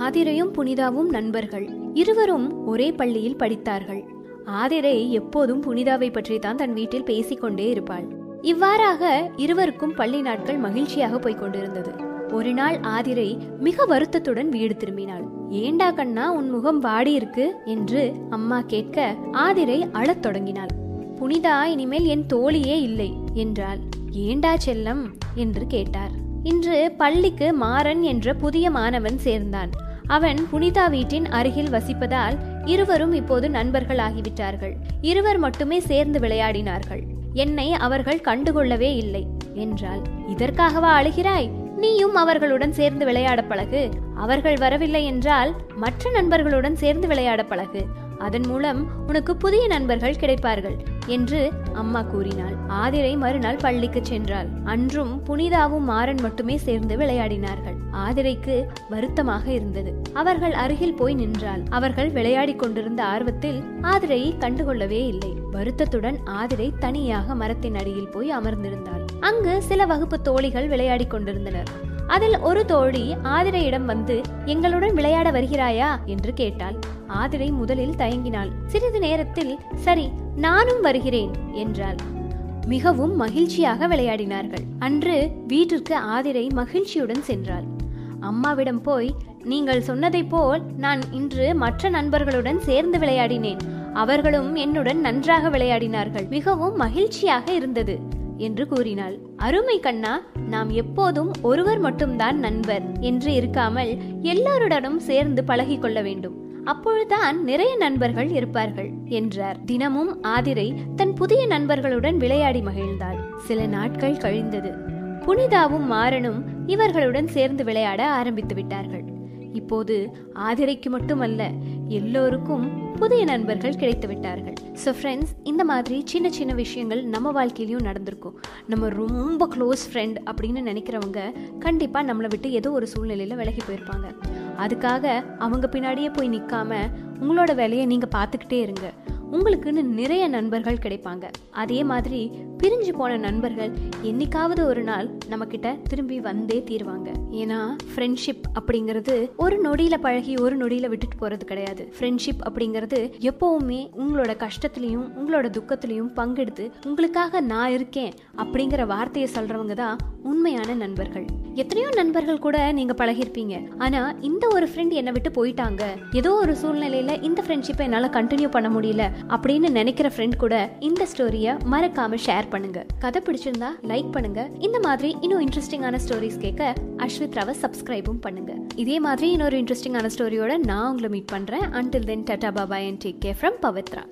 ஆதிரையும் புனிதாவும் நண்பர்கள். இருவரும் ஒரே பள்ளியில் படித்தார்கள். ஆதிரை எப்போதும் புனிதாவை பற்றி தான் தன் வீட்டில் பேசிக்கொண்டே இருப்பாள். இவ்வாறாக இருவருக்கும் பள்ளி நாட்கள் மகிழ்ச்சியாக போய்க் கொண்டிருந்தது. ஒரு நாள் ஆதிரை மிக வருத்தத்துடன் வீடு திரும்பினாள். ஏண்டா கண்ணா உன் முகம் வாடி இருக்கு? என்று அம்மா கேட்க ஆதிரை அழத் தொடங்கினாள். புனிதா இனிமேல் என் தோழியே இல்லை என்றாள். ஏண்டா செல்லம்? என்று கேட்டார். இன்று பள்ளிக்கு மாறன் என்ற புதிய மாணவன் சேர்ந்தான். அவன் புனிதா வீட்டின் அருகில் வசிப்பதால் இருவரும் இப்போது நண்பர்கள் ஆகிவிட்டார்கள் இருவர் மட்டுமே சேர்ந்து விளையாடினார்கள். என்னை அவர்கள் கண்டுகொள்ளவே இல்லை. என்றால் இதற்காகவா அழுகிறாய்? நீயும் அவர்களுடன் சேர்ந்து விளையாட பழகு. அவர்கள் வரவில்லை என்றால் மற்ற நண்பர்களுடன் சேர்ந்து விளையாட பழகு. அதன் மூலம் உனக்கு புதிய நண்பர்கள் கிடைப்பார்கள். என்று அம்மா கூறினாள். ஆதிரை மறுநாள் பள்ளிக்கு சென்றாள். அன்றும் புனிதாவும் மாறன் மட்டுமே சேர்ந்து விளையாடினார்கள். ஆதிரைக்கு வருத்தமாக இருந்தது. அவர்கள் அருகில் போய் நின்றாள். அவர்கள் விளையாடிக் கொண்டிருந்த ஆர்வத்தில் ஆதிரையை கண்டுகொள்ளவே இல்லை. வருத்தத்துடன் ஆதிரை தனியாக மரத்தின் அடியில் போய் அமர்ந்திருந்தாள். அங்கு சில வகுப்பு தோழிகள் விளையாடிக் கொண்டிருந்தனர். அதில் ஒரு தோழி ஆதிரையிடம் வந்து எங்களுடன் விளையாட வருகிறாயா? என்று கேட்டாள். ஆதிரை முதலில் தயங்கினாள். சிறிது நேரத்தில் சரி நானும் வருகிறேன் என்றாள். மிகவும் மகிழ்ச்சியாக விளையாடினார்கள். அன்று வீட்டிற்கு ஆதிரை மகிழ்ச்சியுடன் சென்றாள். அம்மாவிடம் போய் நீங்கள் சொன்னதைப் போல் நான் இன்று மற்ற நண்பர்களுடன் சேர்ந்து விளையாடினேன். அவர்களும் என்னுடன் நன்றாக விளையாடினார்கள். மிகவும் மகிழ்ச்சியாக இருந்தது. என்று கூறினாள். அருமை கண்ணா நாம் எப்போதும் ஒருவர் மட்டும்தான் நண்பர் என்று இருக்காமல் எல்லாருடனும் சேர்ந்து பழகி கொள்ள வேண்டும். அப்பொழுதுதான் நிறைய நண்பர்கள் இருப்பார்கள் என்றார். தினமும் ஆதிரை தன் புதிய நண்பர்களுடன் விளையாடி மகிழ்ந்தாள். சில நாட்கள் கழிந்தது. புனிதாவும் மாறனும் இவர்களுடன் சேர்ந்து விளையாட ஆரம்பித்து விட்டார்கள். இப்போது ஆதிரைக்கு மட்டுமல்ல எல்லோருக்கும் புதிய நண்பர்கள் கிடைத்து விட்டார்கள் ஸோ ஃப்ரெண்ட்ஸ் இந்த மாதிரி சின்ன சின்ன விஷயங்கள் நம்ம வாழ்க்கையிலையும் நடந்திருக்கும். நம்ம ரொம்ப க்ளோஸ் ஃப்ரெண்ட் அப்படின்னு நினைக்கிறவங்க கண்டிப்பாக நம்மளை விட்டு ஏதோ ஒரு சூழ்நிலையில் விலகி போயிருப்பாங்க. அதுக்காக அவங்க பின்னாடியே போய் நிற்காம உங்களோட வேலையை நீங்கள் பார்த்துக்கிட்டே இருங்க. உங்களுக்குன்னு நிறைய நண்பர்கள் கிடைப்பாங்க. அதே மாதிரி பிரிஞ்சு போன நண்பர்கள் என்னைக்காவது ஒரு நாள் நம்மக்கிட்ட திரும்பி வந்தே தீருவாங்க. ஏன்னா ஃப்ரெண்ட்ஷிப் அப்படிங்கிறது ஒரு நொடியில பழகி ஒரு நொடியில விட்டுட்டு போறது கிடையாது. ஃப்ரெண்ட்ஷிப் அப்படிங்கிறது எப்பவுமே உங்களோட கஷ்டத்துலையும் உங்களோட துக்கத்துலையும் பங்கெடுத்து உங்களுக்காக நான் இருக்கேன் அப்படிங்கிற வார்த்தையை சொல்றவங்க தான் உண்மையான நண்பர்கள். எத்தனையோ நண்பர்கள் கூட நீங்க பழகிருப்பீங்க ஆனா இந்த ஒரு ஃப்ரெண்ட் என்னை விட்டு போயிட்டாங்க. ஏதோ ஒரு சூழ்நிலையில இந்த ஃப்ரெண்ட்ஷிப்பை என்னால கண்டினியூ பண்ண முடியல அப்படின்னு நினைக்கிற ஃப்ரெண்ட் கூட இந்த ஸ்டோரியை மறக்காம ஷேர் பண்ணுங்க. கதை பிடிச்சிருந்தா லைக் பண்ணுங்க. இந்த மாதிரி இன்னும் இன்ட்ரெஸ்டிங்கான ஸ்டோரிஸ் கேட்க அஸ்வித் ராவை சப்ஸ்கிரைபும் பண்ணுங்க. இதே மாதிரி இன்னொரு இன்ட்ரெஸ்டிங்கான ஸ்டோரியோட நான் உங்களை மீட் பண்றேன். Until then tata Baba and take care from Pavithra